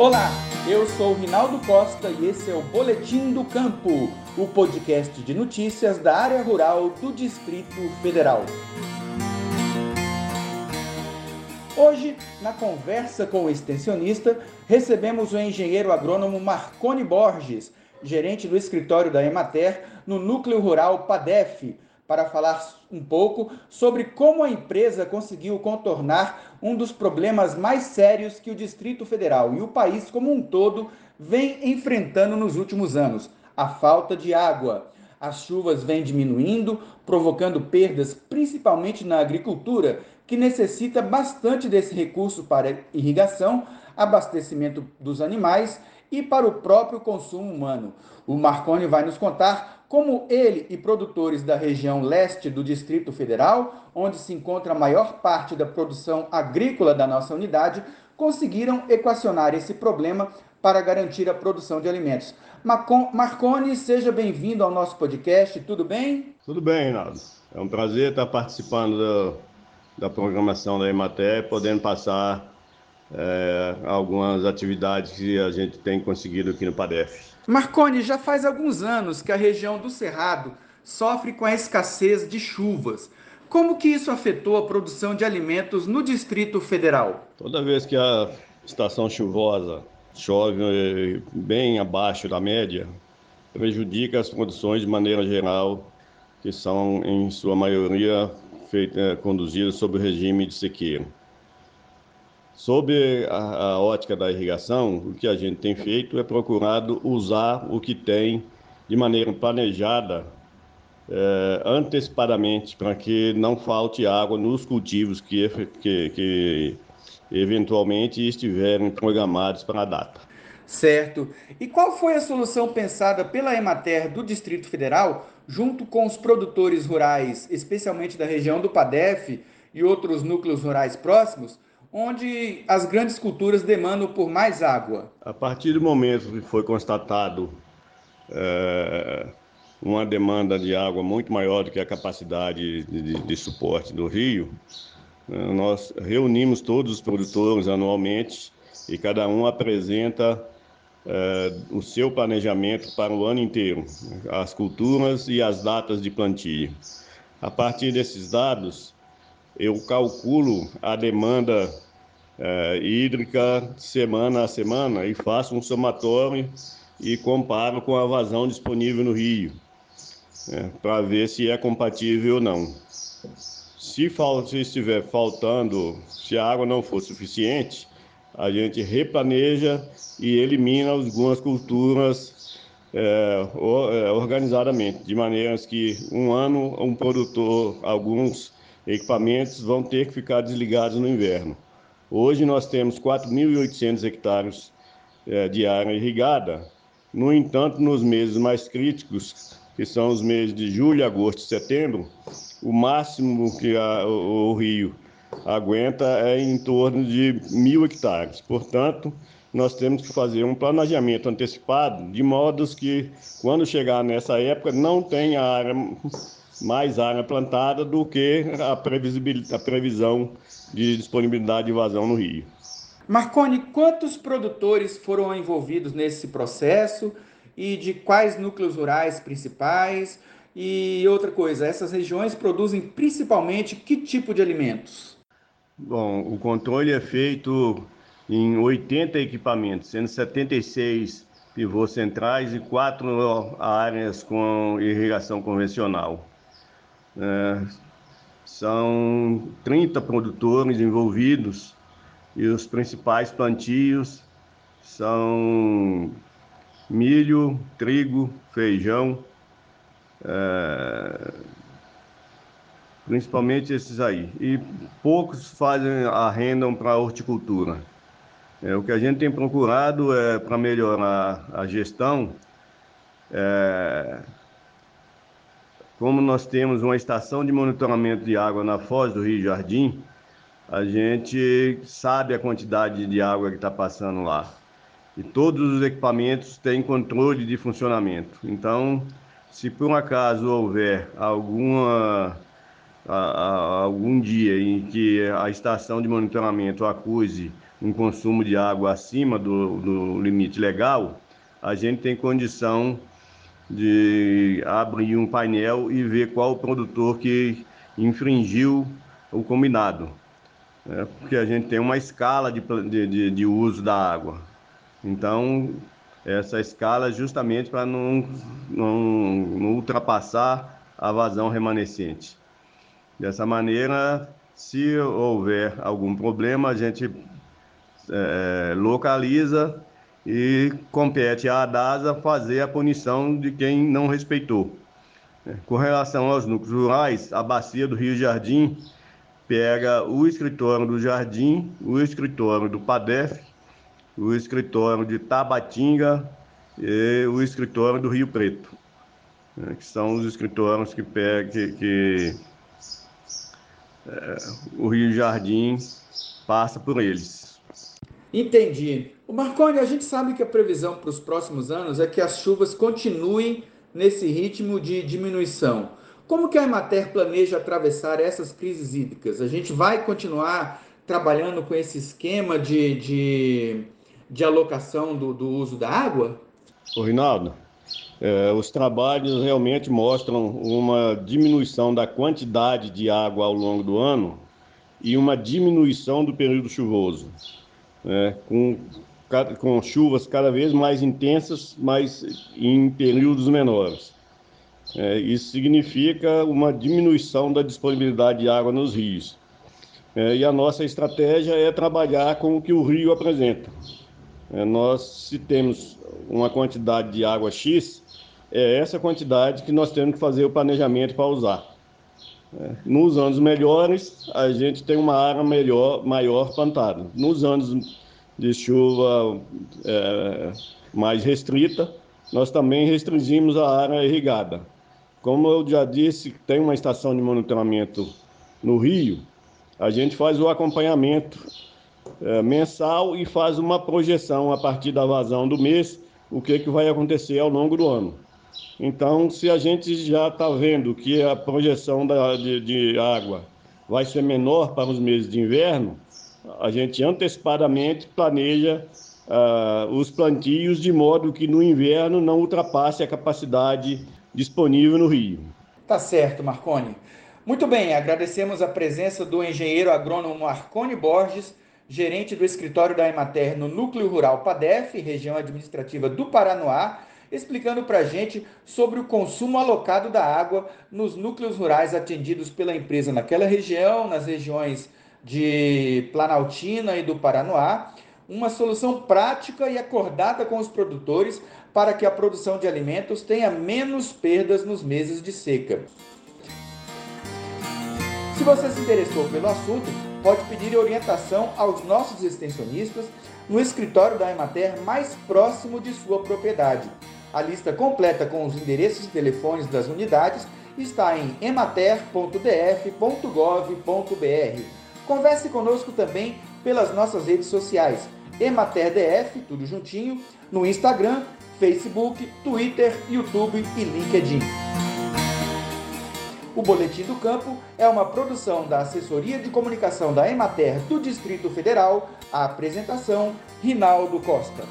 Olá, eu sou Rinaldo Costa e esse é o Boletim do Campo, o podcast de notícias da área rural do Distrito Federal. Hoje, na conversa com o extensionista, recebemos o engenheiro agrônomo Marcone Borges, gerente do escritório da Emater no núcleo rural PADEF, para falar um pouco sobre como a empresa conseguiu contornar um dos problemas mais sérios que o Distrito Federal e o país como um todo vem enfrentando nos últimos anos: a falta de água. As chuvas vêm diminuindo, provocando perdas principalmente na agricultura, que necessita bastante desse recurso para irrigação, abastecimento dos animais e para o próprio consumo humano. O Marconi vai nos contar como ele e produtores da região leste do Distrito Federal, onde se encontra a maior parte da produção agrícola da nossa unidade, conseguiram equacionar esse problema para garantir a produção de alimentos. Marconi, seja bem-vindo ao nosso podcast, tudo bem? Tudo bem, Reinaldo. É um prazer estar participando do, da programação da Emater, podendo passar é, algumas atividades que a gente tem conseguido aqui no PADEF. Marconi, já faz alguns anos que a região do Cerrado sofre com a escassez de chuvas. Como que isso afetou a produção de alimentos no Distrito Federal? Toda vez que a estação chuvosa chove eh, bem abaixo da média, prejudica as produções de maneira geral, que são em sua maioria feitas, eh, conduzidas sob o regime de sequeira. Sob a, a, ótica da irrigação, o que a gente tem feito é procurado usar o que tem de maneira planejada é, antecipadamente para que não falte água nos cultivos que, que, que eventualmente estiverem programados para a data. Certo. E qual foi a solução pensada pela Emater do Distrito Federal, junto com os produtores rurais, especialmente da região do PADEF e outros núcleos rurais próximos, onde as grandes culturas demandam por mais água? A partir do momento que foi constatado é, uma demanda de água muito maior do que a capacidade de, de, de suporte do rio, né, nós reunimos todos os produtores anualmente e cada um apresenta é, o seu planejamento para o ano inteiro, as culturas e as datas de plantio. A partir desses dados, eu calculo a demanda é, hídrica semana a semana e faço um somatório e comparo com a vazão disponível no rio, é, para ver se é compatível ou não. Se, fal se estiver faltando, se a água não for suficiente, a gente replaneja e elimina algumas culturas é organizadamente, de maneiras que um ano um produtor, alguns equipamentos vão ter que ficar desligados no inverno. Hoje nós temos 4.800 hectares é, de área irrigada. No entanto, nos meses mais críticos, que são os meses de julho, agosto e setembro, o máximo que a, o, o rio aguenta é em torno de mil hectares. Portanto, nós temos que fazer um planejamento antecipado, de modo que, quando chegar nessa época, não tenha área mais área plantada do que a, a previsão de disponibilidade de vazão no rio. Marconi, quantos produtores foram envolvidos nesse processo e de quais núcleos rurais principais? E outra coisa, essas regiões produzem principalmente que tipo de alimentos? Bom, o controle é feito em 80 equipamentos, sendo 76 pivôs centrais e quatro áreas com irrigação convencional. É, são 30 produtores envolvidos e os principais plantios são milho, trigo, feijão, é, principalmente esses aí. E poucos fazem arrendam para horticultura. É, o que a gente tem procurado é para melhorar a gestão. É, como nós temos uma estação de monitoramento de água na foz do Rio Jardim, a gente sabe a quantidade de água que está passando lá. E todos os equipamentos têm controle de funcionamento. Então, se por um acaso houver alguma, a, a, algum dia em que a estação de monitoramento acuse um consumo de água acima do, do limite legal, a gente tem condição de abrir um painel e ver qual o produtor que infringiu o combinado. É, porque a gente tem uma escala de, de, de uso da água. Então, essa escala é justamente para não, não, não ultrapassar a vazão remanescente. Dessa maneira, se houver algum problema, a gente é, localiza e compete à DASA fazer a punição de quem não respeitou. É, com relação aos núcleos rurais, a bacia do Rio Jardim pega o escritório do Jardim, o escritório do PADEF, o escritório de Tabatinga e o escritório do Rio Preto, né, que são os escritórios que, pega, que, que é, o Rio Jardim passa por eles. Entendi. O Marconi, a gente sabe que a previsão para os próximos anos é que as chuvas continuem nesse ritmo de diminuição. Como que a Emater planeja atravessar essas crises hídricas? A gente vai continuar trabalhando com esse esquema de, de, de alocação do, do, uso da água? Ô, Rinaldo, é, os trabalhos realmente mostram uma diminuição da quantidade de água ao longo do ano e uma diminuição do período chuvoso, né, com, com chuvas cada vez mais intensas, mas em períodos menores. É, isso significa uma diminuição da disponibilidade de água nos rios. É, e a nossa estratégia é trabalhar com o que o rio apresenta. É, nós, se temos uma quantidade de água X, é essa quantidade que nós temos que fazer o planejamento para usar. É, nos anos melhores, a gente tem uma área melhor, maior plantada. Nos anos de chuva é, mais restrita, nós também restringimos a área irrigada. Como eu já disse, tem uma estação de monitoramento no Rio, a gente faz o acompanhamento é, mensal e faz uma projeção a partir da vazão do mês, o que, que vai acontecer ao longo do ano. Então, se a gente já está vendo que a projeção da, de, de água vai ser menor para os meses de inverno, a gente antecipadamente planeja uh, os plantios de modo que no inverno não ultrapasse a capacidade disponível no Rio. Tá certo, Marconi. Muito bem, agradecemos a presença do engenheiro agrônomo Marconi Borges, gerente do escritório da Emater no Núcleo Rural PADEF, região administrativa do Paranoá, explicando para a gente sobre o consumo alocado da água nos núcleos rurais atendidos pela empresa naquela região, nas regiões de Planaltina e do Paranoá, uma solução prática e acordada com os produtores para que a produção de alimentos tenha menos perdas nos meses de seca. Se você se interessou pelo assunto, pode pedir orientação aos nossos extensionistas no escritório da Emater mais próximo de sua propriedade. A lista completa com os endereços e telefones das unidades está em emater.df.gov.br. Converse conosco também pelas nossas redes sociais, EmaterDF, tudo juntinho, no Instagram Facebook, Twitter, YouTube e LinkedIn. O Boletim do Campo é uma produção da Assessoria de Comunicação da Emater do Distrito Federal. A apresentação, Rinaldo Costa.